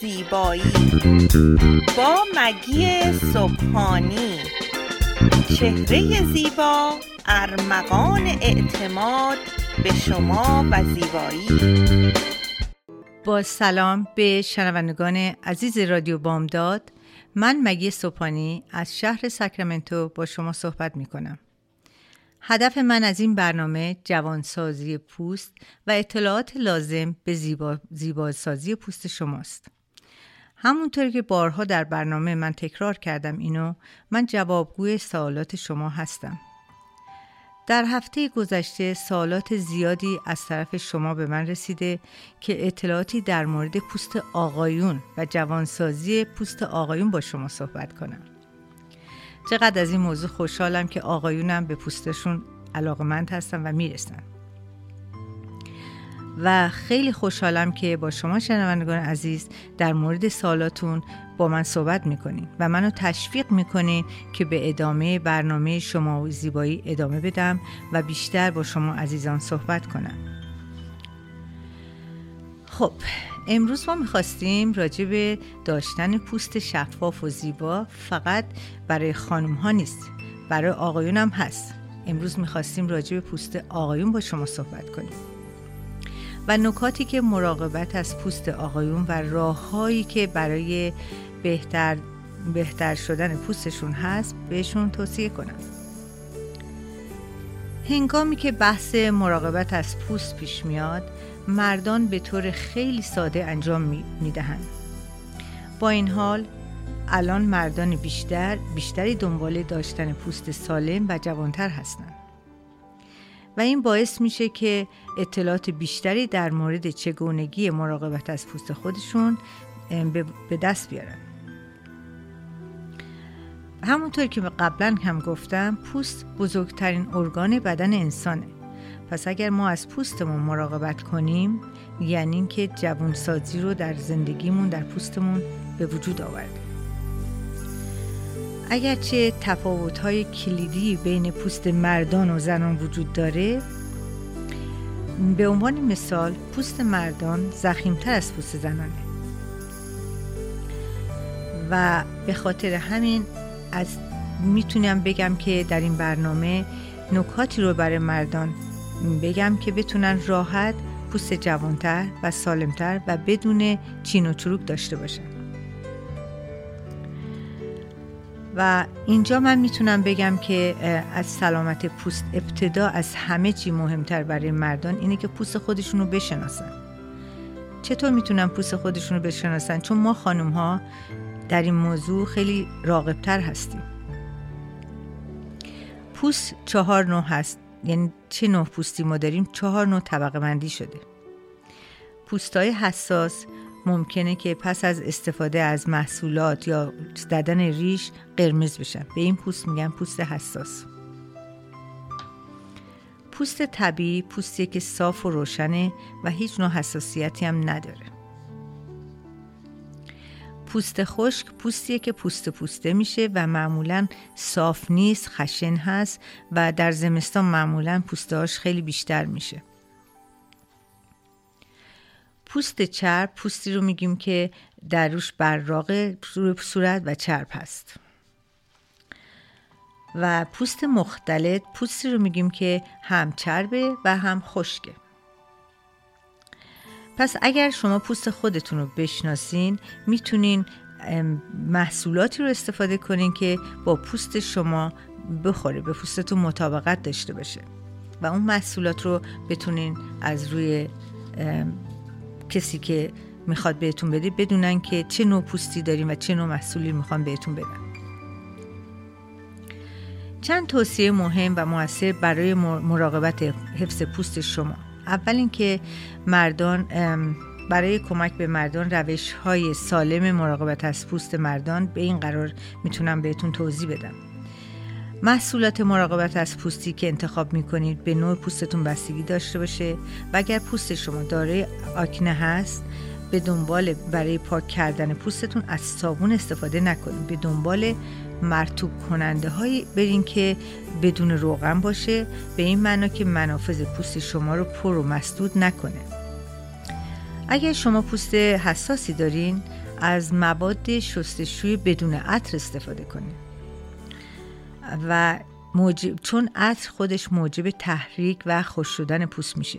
زیبایی. با مگی صبحانی. چهره زیبا ارمغان اعتماد به شما و زیبایی. با سلام به شنوندگان عزیز رادیو بامداد. من مگی صبحانی از شهر ساکرامنتو با شما صحبت می کنم هدف من از این برنامه جوانسازی پوست و اطلاعات لازم به زیبا، زیباسازی پوست شماست. همونطور که بارها در برنامه من تکرار کردم اینو من جوابگوی سوالات شما هستم. در هفته گذشته سوالات زیادی از طرف شما به من رسیده که اطلاعاتی در مورد پوست آقایون و جوانسازی پوست آقایون با شما صحبت کنم. چقدر از این موضوع خوشحالم که آقایونم به پوستشون علاقمند هستن و می‌رسن و خیلی خوشحالم که با شما شنوندگان عزیز در مورد سالاتون با من صحبت می‌کنین و منو تشویق می‌کنین که به ادامه برنامه شما و زیبایی ادامه بدم و بیشتر با شما عزیزان صحبت کنم. خب امروز ما می‌خواستیم راجع به داشتن پوست شفاف و زیبا فقط برای خانم ها نیست برای آقایون هم هست. امروز می‌خواستیم راجع به پوست آقایون با شما صحبت کنیم. و نکاتی که مراقبت از پوست آقایون و راههایی که برای بهتر بهتر شدن پوستشون هست بهشون توصیه کنم هنگامی که بحث مراقبت از پوست پیش میاد مردان به طور خیلی ساده انجام می دهند. با این حال الان مردان بیشتر بیشتری دنبال داشتن پوست سالم و جوانتر هستند. و این باعث میشه که اطلاعات بیشتری در مورد چگونگی مراقبت از پوست خودشون به دست بیارن. همونطور که قبلا هم گفتم پوست بزرگترین ارگان بدن انسانه پس اگر ما از پوستمون مراقبت کنیم یعنی اینکه جوانسازی رو در زندگیمون در پوستمون به وجود آوردیم اگرچه تفاوت‌های کلیدی بین پوست مردان و زنان وجود داره به عنوان مثال پوست مردان زخیمتر از پوست زنانه. و به خاطر همین از می‌تونم بگم که در این برنامه نکاتی رو برای مردان بگم که بتونن راحت پوست جوانتر و سالمتر و بدون چین و چروک داشته باشن. و اینجا من می‌تونم بگم که از سلامت پوست ابتدا از همه چی مهمتر برای مردان اینه که پوست خودشون رو بشناسن. چطور می‌تونن پوست خودشون رو بشناسن؟ چون ما خانم ها در این موضوع خیلی راقبتر هستیم. پوست چهار نوع هست. یعنی چه نوع پوستی ما داریم؟ چهار نوع طبقه بندی شده. پوستای حساس ممکنه که پس از استفاده از محصولات یا زدن ریش قرمز بشن. به این پوست میگن پوست حساس. پوست طبیعی پوستی که صاف و روشنه و هیچ نوع حساسیتی هم نداره. پوست خشک پوستیه که پوست پوسته میشه و معمولا صاف نیست خشن هست و در زمستان معمولا پوستهاش خیلی بیشتر میشه. پوست چرب پوستی رو میگیم که در روش براق صورت و چرب هست. و پوست مختلط پوستی رو میگیم که هم چربه و هم خشکه. پس اگر شما پوست خودتون رو بشناسین می‌تونین محصولاتی رو استفاده کنین که با پوست شما بخوره به پوستتون مطابقت داشته باشه. و اون محصولات رو بتونین از روی کسی که می‌خواد بهتون بده بدونن که چه نوع پوستی داریم و چه نوع محصولی می‌خوان بهتون بدن. چند توصیه مهم و موثر برای مراقبت حفظ پوست شما. اول اینکه مردان برای کمک به مردان روش های سالم مراقبت از پوست مردان به این قرار می‌تونم بهتون توضیح بدم. محصولات مراقبت از پوستی که انتخاب می‌کنید به نوع پوستتون بستگی داشته باشه و اگر پوست شما دارای آکنه هست به دنبال برای پاک کردن پوستتون از صابون استفاده نکنید. به دنبال مرتوب کننده هایی برین که بدون روغن باشه. به این معنا که منافذ پوست شما رو پر و مسدود نکنه. اگر شما پوست حساسی دارین از مواد شستشوی بدون عطر استفاده کنید. و موجب چون عطر خودش موجب تحریک و خوش شدن پوست میشه.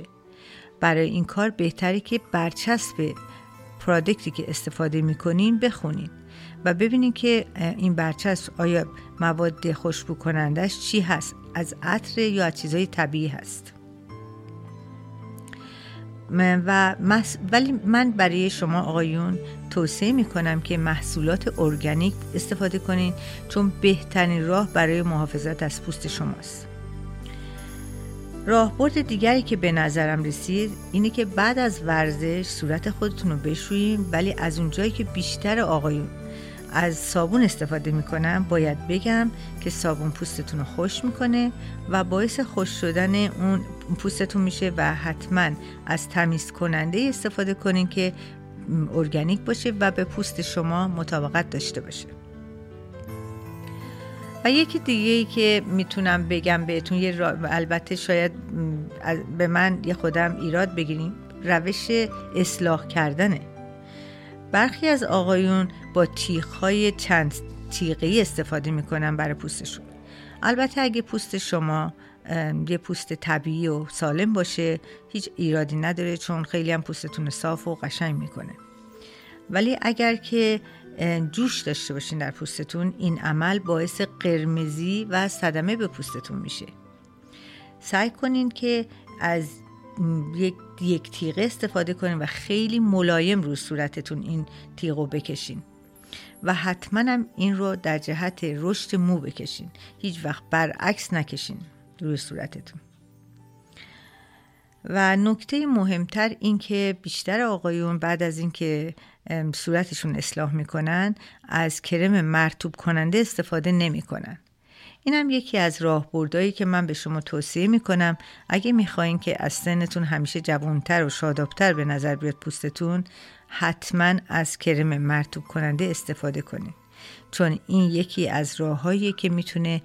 برای این کار بهتری که برچسب پرادکتی که استفاده می‌کنین بخونین و ببینین که این برچسب آیا مواد خوشبو کنندش چی هست از عطر یا از چیزهای طبیعی هست. و ولی من برای شما آقایون توصیه می کنم که محصولات ارگانیک استفاده کنین چون بهترین راه برای محافظت از پوست شماست. راهبرد دیگری که به نظرم رسید اینه که بعد از ورزش صورت خودتون رو بشوییم ولی از اونجایی که بیشتر آقایون از صابون استفاده می‌کنم باید بگم که صابون پوستتون رو خوش می‌کنه و باعث خوش شدن اون پوستتون میشه و حتما از تمیز کننده استفاده کنین که ارگانیک باشه و به پوست شما مطابقت داشته باشه. و یکی دیگه ای که می‌تونم بگم بهتون یه البته شاید به من یه خودم ایراد بگیریم روش اصلاح کردنه. برخی از آقایون با تیغهای چند تیغه‌ای استفاده می‌کنن برای پوستشون. البته اگه پوست شما یه پوست طبیعی و سالم باشه هیچ ایرادی نداره چون خیلی هم پوستتون صاف و قشنگ می‌کنه. ولی اگر که جوش داشته باشین در پوستتون این عمل باعث قرمزی و صدمه به پوستتون میشه. سعی کنین که از یک, یک تیغه استفاده کنین و خیلی ملایم رو صورتتون این تیغو بکشین. و حتما هم این رو در جهت رشد مو بکشین. هیچ وقت برعکس نکشین. روی صورتتون. و نکته مهمتر این که بیشتر آقایون بعد از اینکه صورتشون اصلاح می‌کنن از کرم مرتوب کننده استفاده نمی‌کنن. این هم یکی از راهبردهایی که من به شما توصیه می‌کنم. اگه می‌خواین که از سنتون همیشه جوانتر و شادابتر به نظر بیاد پوستتون حتما از کرم مرتوب کننده استفاده کنید چون این یکی از راههایی که می‌تونه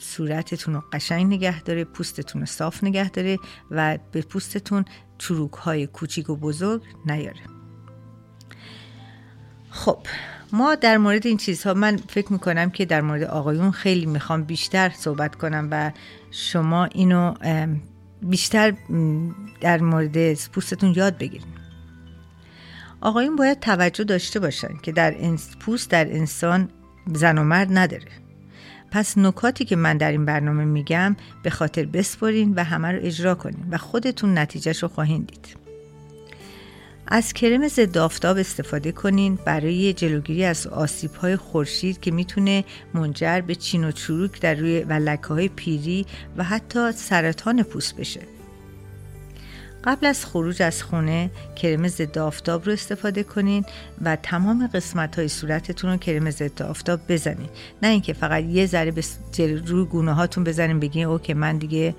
صورتتون رو قشنگ نگه داره پوستتون رو صاف نگه داره و به پوستتون چروک های کوچیک و بزرگ نیاره. خب ما در مورد این چیزها من فکر می‌کنم که در مورد آقایون خیلی می‌خوام بیشتر صحبت کنم و شما اینو بیشتر در مورد پوستتون یاد بگیرید آقایون باید توجه داشته باشن که در پوست در انسان زن و مرد نداره. پس نکاتی که من در این برنامه میگم به خاطر بسپرین و همه رو اجرا کنین و خودتون نتیجهش رو خواهید دید از کرم ضد آفتاب استفاده کنین برای جلوگیری از آسیب های خورشید که می‌تونه منجر به چین و چروک در روی و لکه های پیری و حتی سرطان پوست بشه. قبل از خروج از خونه کرم ضد آفتاب رو استفاده کنین و تمام قسمت های صورتتون رو کرم ضد آفتاب بزنین. نه اینکه فقط یه ذره به روی گونه هاتون بزنین بگین اوکی من دیگه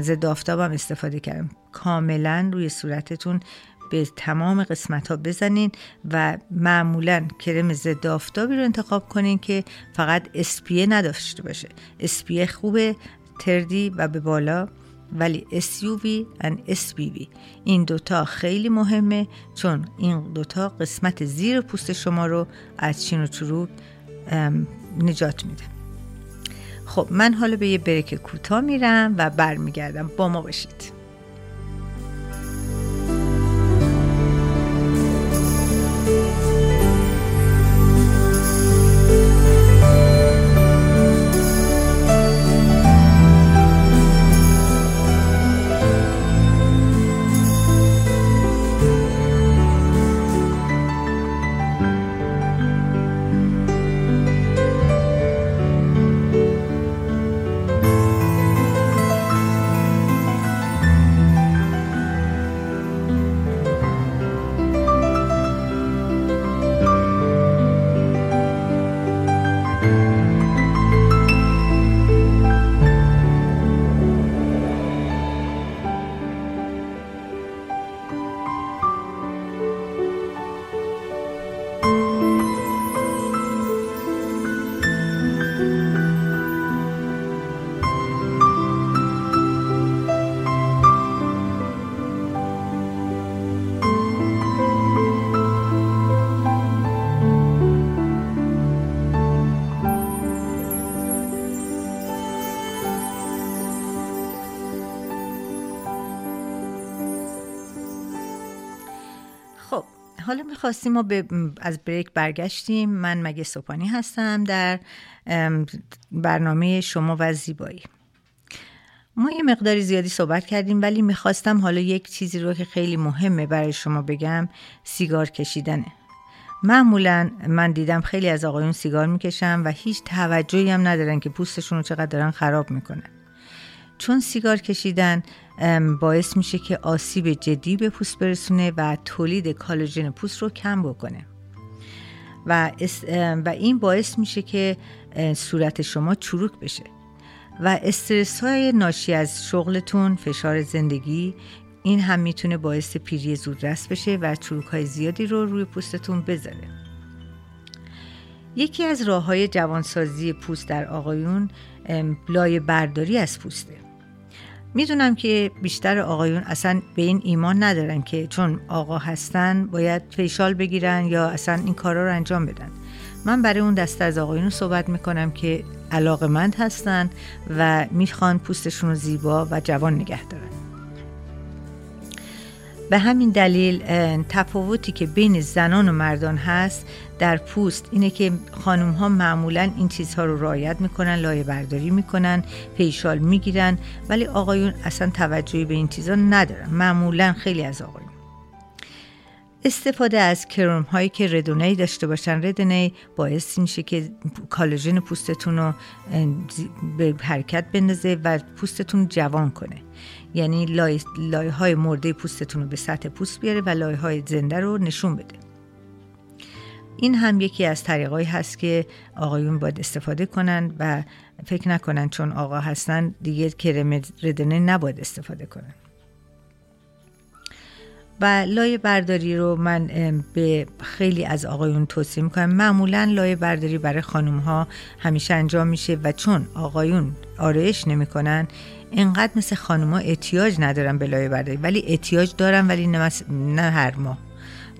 ضد آفتابم استفاده کردم. کاملا روی صورتتون به تمام قسمت ها بزنین و معمولا کرم ضد آفتابی رو انتخاب کنین که فقط اسپیه نداشته باشه. اسپیه خوبه تردی و به بالا. ولی SUV و SPV این دوتا خیلی مهمه چون این دوتا قسمت زیر پوست شما رو از چین و چروک نجات میده. خب من حالا به یه بریک کوتاه میرم و برمیگردم. با ما باشید. حالا می‌خواستیم ما از بریک برگشتیم. من مگه سوپانی هستم در برنامه شما و زیبایی. ما یه مقداری زیادی صحبت کردیم ولی می‌خواستم حالا یک چیزی رو که خیلی مهمه برای شما بگم سیگار کشیدنه. معمولا من دیدم خیلی از آقایون سیگار می‌کشن و هیچ توجهی هم ندارن که پوستشون رو چقدر دارن خراب می‌کنن. چون سیگار کشیدن باعث میشه که آسیب جدی به پوست برسونه و تولید کالوژن پوست رو کم بکنه. و, و این باعث میشه که صورت شما چروک بشه. و استرس های ناشی از شغلتون فشار زندگی این هم می‌تونه باعث پیری زودرس بشه و چروک های زیادی رو روی پوستتون بذاره. یکی از راه های جوانسازی پوست در آقایون لایه برداری از پوسته. می‌دونم که بیشتر آقایون اصلا به این ایمان ندارن که چون آقا هستن باید فیشال بگیرن یا اصلا این کارا رو انجام بدن. من برای اون دسته از آقایون صحبت می‌کنم که علاقمند هستن و می‌خوان پوستشون رو زیبا و جوان نگه دارن. به همین دلیل تفاوتی که بین زنان و مردان هست در پوست اینه که خانم ها معمولا این چیزها رو رعایت می‌کنن لایه برداری می‌کنن فیشال می‌گیرن ولی آقایون اصلا توجهی به این چیزها ندارن. معمولا خیلی از آقایون. استفاده از کروم هایی که ردونه داشته باشن. ردونه باعث میشه که کالژن پوستتون رو به حرکت بندازه و پوستتون جوان کنه. یعنی لایه های مرده پوستتون رو به سطح پوست بیاره و لایه های زنده رو نشون بده. این هم یکی از طریقایی هست که آقایون باید استفاده کنن و فکر نکنن چون آقا هستن دیگه کرم ردنه نباید استفاده کنن. و لایه برداری رو من به خیلی از آقایون توصیه می‌کنم. معمولا لایه برداری برای خانوم ها همیشه انجام میشه و چون آقایون آرایش نمی‌کنن اینقدر مثل خانوما احتیاج ندارن به لایه برداری. ولی احتیاج دارن ولی نه, هر ماه.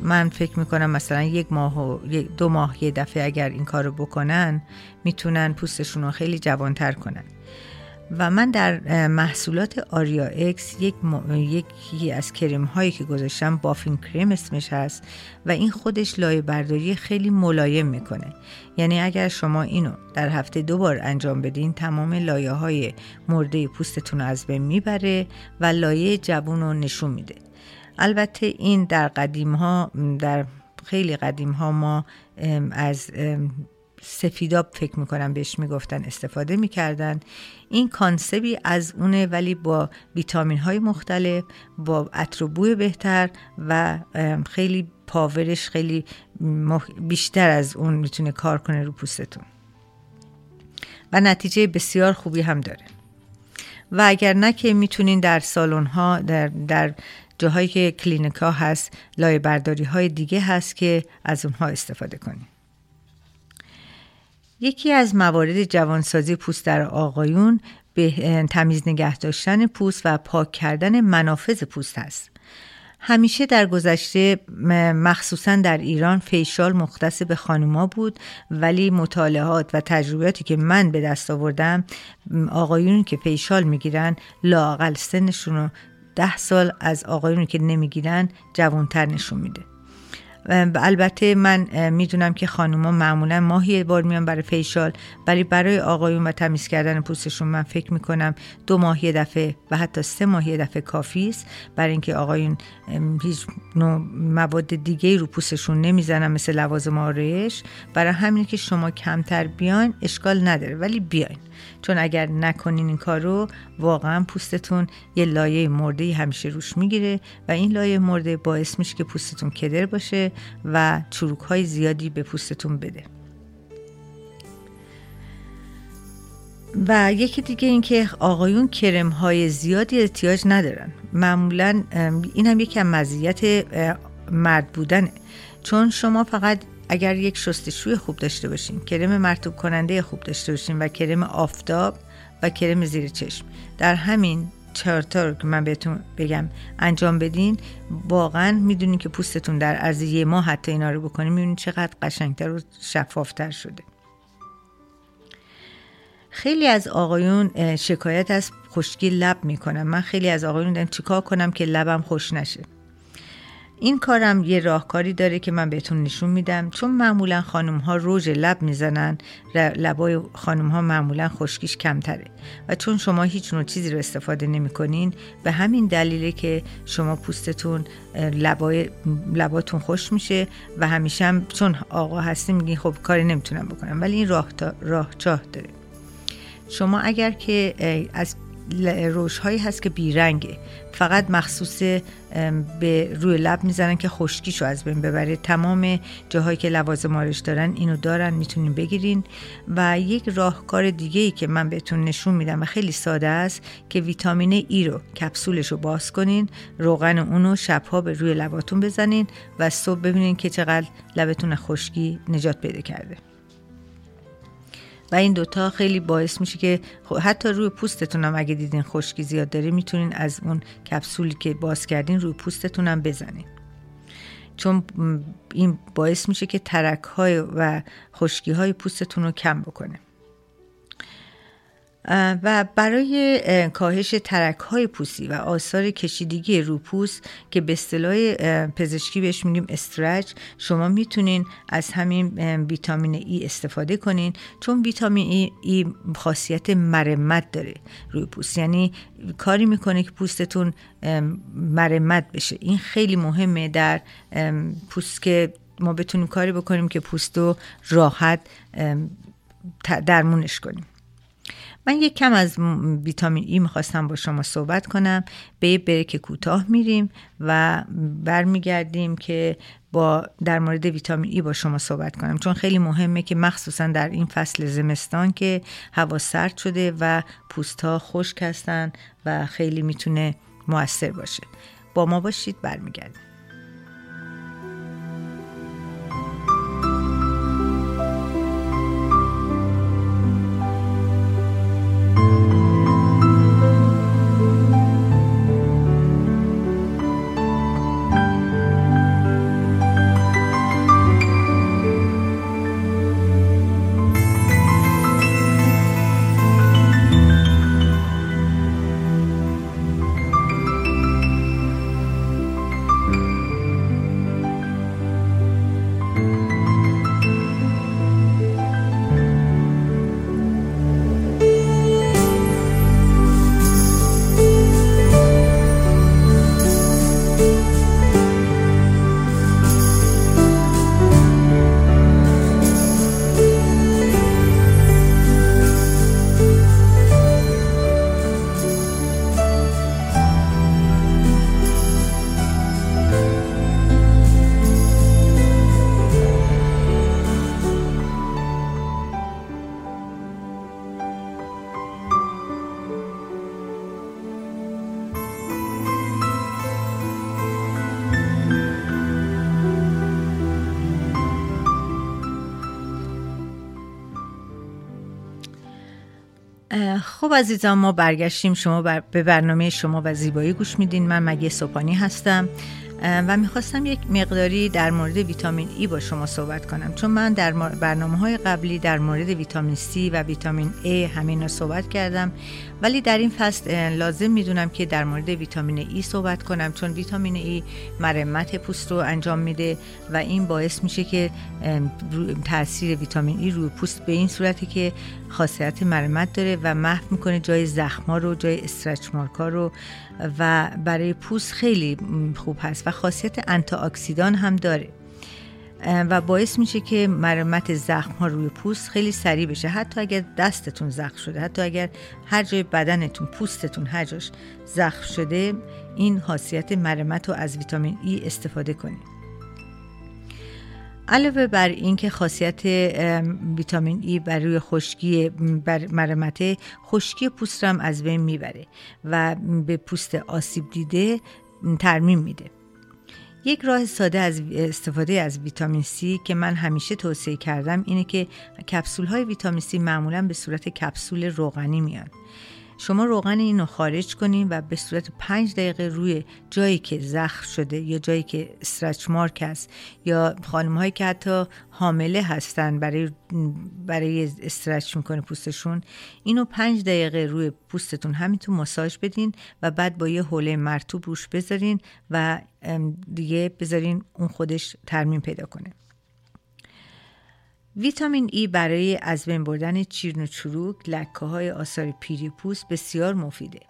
من فکر می‌کنم مثلا یک ماه و دو ماه یه دفعه اگر این کارو بکنن می‌تونن پوستشون رو خیلی جوانتر کنن. و من در محصولات آریا اکس یک یکی از کریم هایی که گذاشتم بافین کریم اسمش هست و این خودش لایه برداری خیلی ملایم می‌کنه. یعنی اگر شما اینو در هفته دو بار انجام بدین تمام لایه های مرده پوستتون رو از بین می‌بره و لایه جوون رو نشون میده. البته این در قدیم ها در خیلی قدیم ها ما از سفیداب فکر می‌کنم بهش می‌گفتن استفاده می‌کردن. این concept ی از اونه ولی با ویتامین های مختلف با عطر و بوی بهتر و خیلی power ش خیلی بیشتر از اون می‌تونه کار کنه رو پوستتون. و نتیجه بسیار خوبی هم داره. و اگر نه که می‌تونین در سالن ها در, در جاهایی که کلینیک ها هست لایه برداری های دیگه هست که از اونها استفاده کنیم یکی از موارد جوانسازی پوست در آقایون به تمیز نگه داشتن پوست و پاک کردن منافذ پوست است. همیشه در گذشته مخصوصا در ایران فیشال مختص به خانوما بود ولی مطالعات و تجربیاتی که من به دست آوردم آقایون که فیشال می‌گیرن لاقل سنشون رو ده سال از آقایونی که نمی‌گیرن جوانتر نشون میده البته من می‌دونم که خانوما معمولا ماهی بار میان برای فیشال ولی برای آقایون و تمیز کردن پوستشون من فکر می‌کنم دو ماه یه دفعه و حتی سه ماه یه دفعه کافی است. برای اینکه آقایون هیچ نوع مواد دیگه رو پوستشون نمی‌زنن مثل لوازم آرایش. برای همین که شما کمتر بیاین اشکال نداره ولی بیاین. چون اگر نکنین این کار رو واقعا پوستتون یه لایه مرده همیشه روش می‌گیره و این لایه مرده باعث میشه که پوستتون کدر باشه و چروک های زیادی به پوستتون بده. و یکی دیگه این که آقایون کرم های زیادی احتیاج ندارن. معمولا این هم یکی از مزیت مرد بودنه. چون شما فقط اگر یک شستشوی خوب داشته باشین کرم مرتوب کننده خوب داشته باشین و کرم آفتاب و کرم زیر چشم. در همین چهارتا رو که من بهتون بگم انجام بدین واقعا می‌دونین که پوستتون در عرض یه ماه حتی اینا رو بکنین می‌بینین چقدر قشنگتر و شفافتر شده. خیلی از آقایون شکایت از خشکی لب می‌کنن. من خیلی از آقایون دیدم چیکار کنم که لبم خوش نشه. این کارم یه راهکاری داره که من بهتون نشون میدم. چون معمولا خانم ها روژ لب می‌زنن لبای خانم ها معمولا خشکیش کمتره. و چون شما هیچ نوع چیزی رو استفاده نمی‌کنین به همین دلیله که شما پوستتون لبای لباتون خوش میشه و همیشه هم چون آقا هستیم میگین خب کاری نمی‌تونم بکنم. ولی این راه, راه چاه داره. شما اگر که از روش هایی هست که بیرنگه. فقط مخصوص به روی لب می‌زنن که خشکیشو از بین ببره. تمام جاهایی که لوازم آرش دارن اینو دارن می‌تونین بگیرین. و یک راهکار دیگه ای که من بهتون نشون میدم و خیلی ساده است که ویتامین ای رو کپسولش رو باز کنین روغن اونو شبها به روی لباتون بزنین و صبح ببینین که چقدر لبتون خشکی نجات پیدا کرده. و این دوتا خیلی باعث میشه که حتی روی پوستتون هم اگه دیدین خشکی زیاد داره می‌تونین از اون کپسولی که باز کردین روی پوستتون هم بزنین. چون این باعث میشه که ترک های و خشکی های پوستتون رو کم بکنه. و برای کاهش ترک های پوستی و آثار کشیدگی رو پوست که به اصطلاح پزشکی بهش میگیم استرچ شما می‌تونین از همین ویتامین ای استفاده کنین چون ویتامین ای, ای خاصیت مرمت داره روی پوست. یعنی کاری می‌کنه که پوستتون مرمت بشه. این خیلی مهمه در پوست که ما بتونیم کاری بکنیم که پوست رو راحت درمونش کنیم. من یک کم از ویتامین ای می‌خواستم با شما صحبت کنم. به یه بریک کوتاه میریم و برمیگردیم که با در مورد ویتامین ای با شما صحبت کنم. چون خیلی مهمه که مخصوصا در این فصل زمستان که هوا سرد شده و پوست ها خشک هستن و خیلی می‌تونه موثر باشه. با ما باشید برمیگردیم. خب عزیزان ما برگشتیم. شما به برنامه شما و زیبایی گوش میدین. من مگه سوپانی هستم. و می‌خواستم یک مقداری در مورد ویتامین ای با شما صحبت کنم. چون من در برنامه های قبلی در مورد ویتامین C و ویتامین A همین رو صحبت کردم. ولی در این فصل لازم می‌دونم که در مورد ویتامین ای صحبت کنم چون ویتامین ای مرمت پوست رو انجام میده و این باعث میشه که تاثیر ویتامین ای روی پوست به این صورتی که خاصیت مرمت داره و محو می‌کنه جای زخما رو جای استرچ مارکا رو. و برای پوست خیلی خوب هست. و خاصیت انتی اکسیدان هم داره. و باعث میشه که مرمت زخم ها روی پوست خیلی سریع بشه. حتی اگر دستتون زخم شده حتی اگر هر جای بدنتون پوستتون هر جاش زخم شده این خاصیت مرمت رو از ویتامین ای استفاده کنید. علاوه بر اینکه خاصیت ویتامین ای بر روی خشکی بر مرمته خشکی پوست هم از بین می‌بره و به پوست آسیب دیده ترمیم میده. یک راه ساده از استفاده از ویتامین C که من همیشه توصیه کردم اینه که کپسول های ویتامین C معمولا به صورت کپسول روغنی میان. شما روغن این رو خارج کنین و به صورت پنج دقیقه روی جایی که زخم شده یا جایی که استرچ مارک هست یا خانم هایی که حتی حامله هستن برای برای استرچ می‌کنه پوستشون اینو پنج دقیقه روی پوستتون همینطور ماساژ بدین و بعد با یه حوله مرتوب روش بذارین و دیگه بذارین اون خودش ترمیم پیدا کنه. ویتامین ای برای از بین بردن چیرن و چروک لکه های آثار پیری پوست بسیار مفیده.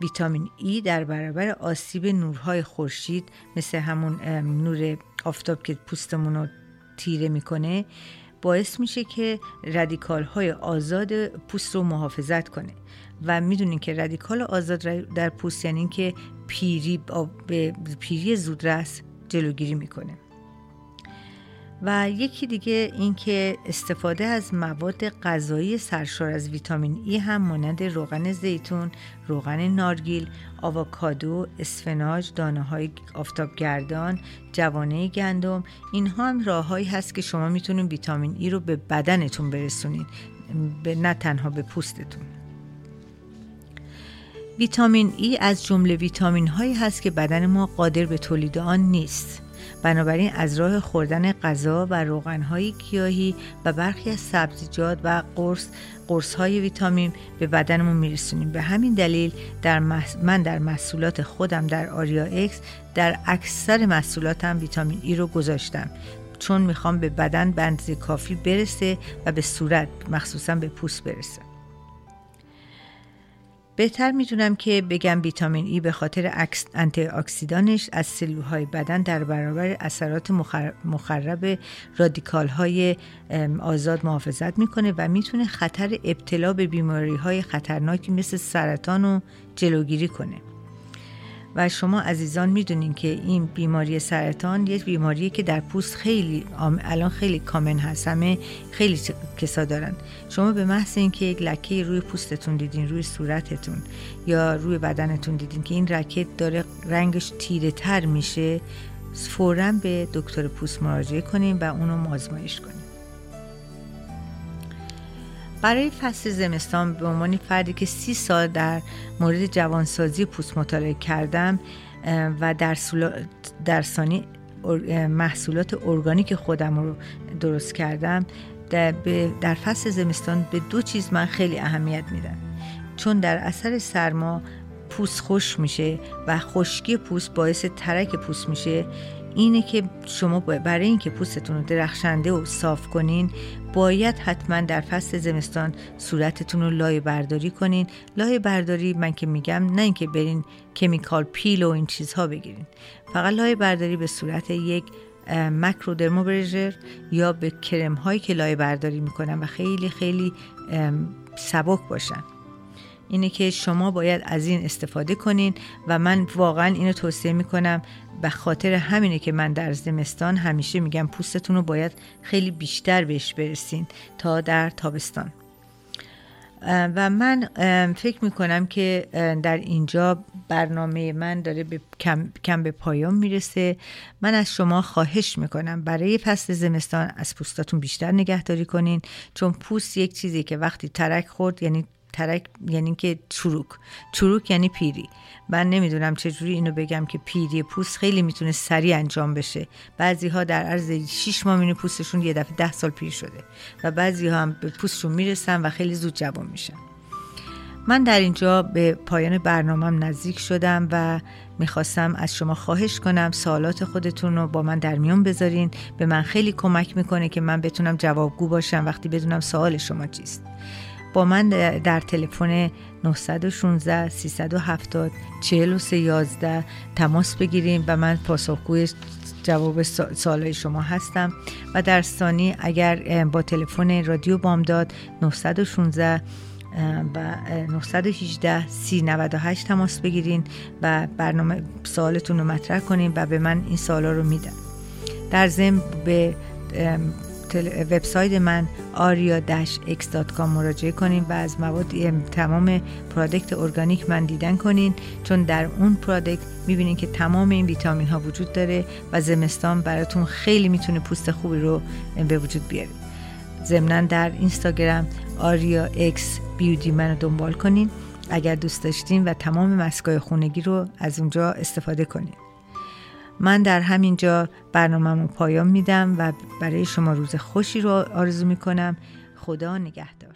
ویتامین ای در برابر آسیب نورهای خورشید مثل همون نور آفتاب که پوستمون رو تیره می‌کنه باعث میشه که رادیکال های آزاد پوست رو محافظت کنه و می‌دونین که رادیکال آزاد در پوست یعنی که پیری پیری زودرس جلوگیری می‌کنه و یکی دیگه اینکه استفاده از مواد غذایی سرشار از ویتامین ای هم مانند روغن زیتون، روغن نارگیل، آووکادو، اسفناج، دانه های آفتابگردان، جوانه گندم اینها هم راههایی هست که شما می‌تونید ویتامین ای رو به بدنتون برسونید به نه تنها به پوستتون. ویتامین ای از جمله ویتامین هایی هست که بدن ما قادر به تولید آن نیست. بنابراین از راه خوردن غذا و روغنهای گیاهی و برخی از سبزیجات و قرص قرص های ویتامین به بدنمون میرسونیم. به همین دلیل در من در محصولات خودم در آریا X در اکثر محصولاتم ویتامین E رو گذاشتم. چون می‌خوام به بدن بنز کافی برسه و به صورت مخصوصا به پوست برسه. بهتر می‌دونم که بگم ویتامین E به خاطر انتی اکسیدانش از سلولهای بدن در برابر اثرات مخرب رادیکال های آزاد محافظت می‌کنه و می‌تونه خطر ابتلا به بیماری های خطرناکی مثل سرطان رو جلوگیری کنه. و شما عزیزان می‌دونین که این بیماری سرطان یک بیماریه که در پوست خیلی الان خیلی کامن هست. همه خیلی کسا دارن. شما به محض اینکه یک لکه روی پوستتون دیدین روی صورتتون یا روی بدنتون دیدین که این رکت داره رنگش تیره تر میشه فورا به دکتر پوست مراجعه کنیم و اونو مازمایش کنیم برای فصل زمستان به عنوان فردی که سی سال در مورد جوانسازی پوست مطالعه کردم و در, در ثانی محصولات ارگانیک خودم رو درست کردم. در, در فصل زمستان به دو چیز من خیلی اهمیت میدم چون در اثر سرما پوست خوش میشه و خشکی پوست باعث ترک پوست میشه. اینه که شما برای اینکه پوستتون رو درخشنده و صاف کنین باید حتما در فصل زمستان صورتتون رو لایه برداری کنین. لایه برداری من که میگم نه اینکه برین کمیکال پیل و این چیزها بگیرین. فقط لایه برداری به صورت یک مکرو درموبرژر یا به کرم هایی که لایه برداری می‌کنن و خیلی خیلی سبک باشن. اینه که شما باید از این استفاده کنین و من واقعا اینو توصیه می‌کنم به خاطر همینه که من در زمستان همیشه میگم پوستتون رو باید خیلی بیشتر بهش برسین تا در تابستان. و من فکر می‌کنم که در اینجا برنامه من داره به کم, کم به پایان می‌رسه. من از شما خواهش می‌کنم برای فصل زمستان از پوستاتون بیشتر نگهداری کنین چون پوست یک چیزی که وقتی ترک خورد یعنی ترک یعنی که چروک. چروک یعنی پیری. من نمی‌دونم چجوری اینو بگم که پیری پوست خیلی می‌تونه سریع انجام بشه. بعضی ها در عرض 6 ماه مینو پوستشون یه دفعه 10 سال پیر شده و بعضی ها هم به پوستشون می‌رسن و خیلی زود جوان میشن. من در اینجا به پایان برنامهم نزدیک شدم و می‌خواستم از شما خواهش کنم سوالات خودتون رو با من در میون بذارین. به من خیلی کمک می‌کنه که من بتونم جوابگو باشم وقتی بدونم سوال شما چیست. من در تلفن 916 370 4311 تماس بگیریم و من پاسخگوی جواب سوال شما هستم. و در ثانی اگر با تلفن رادیو بامداد 916 و 918 398 تماس بگیرین و برنامه سوالتون رو مطرح کنین و به من این سوالا رو میدن. در ضمن به وبسایت من aria-x.com مراجعه کنین و از مواد تمام پرادکت ارگانیک من دیدن کنین چون در اون پرادکت می‌بینین که تمام این ویتامین ها وجود داره و زمستان براتون خیلی می‌تونه پوست خوبی رو به وجود بیاره. ضمنا در اینستاگرام اکس بیودی من رو دنبال کنین. اگر دوست داشتین و تمام مسکای خونگی رو از اونجا استفاده کنین. من در همینجا برنامه پایان میدم و برای شما روز خوشی رو آرزو می‌کنم. خدا نگهدار.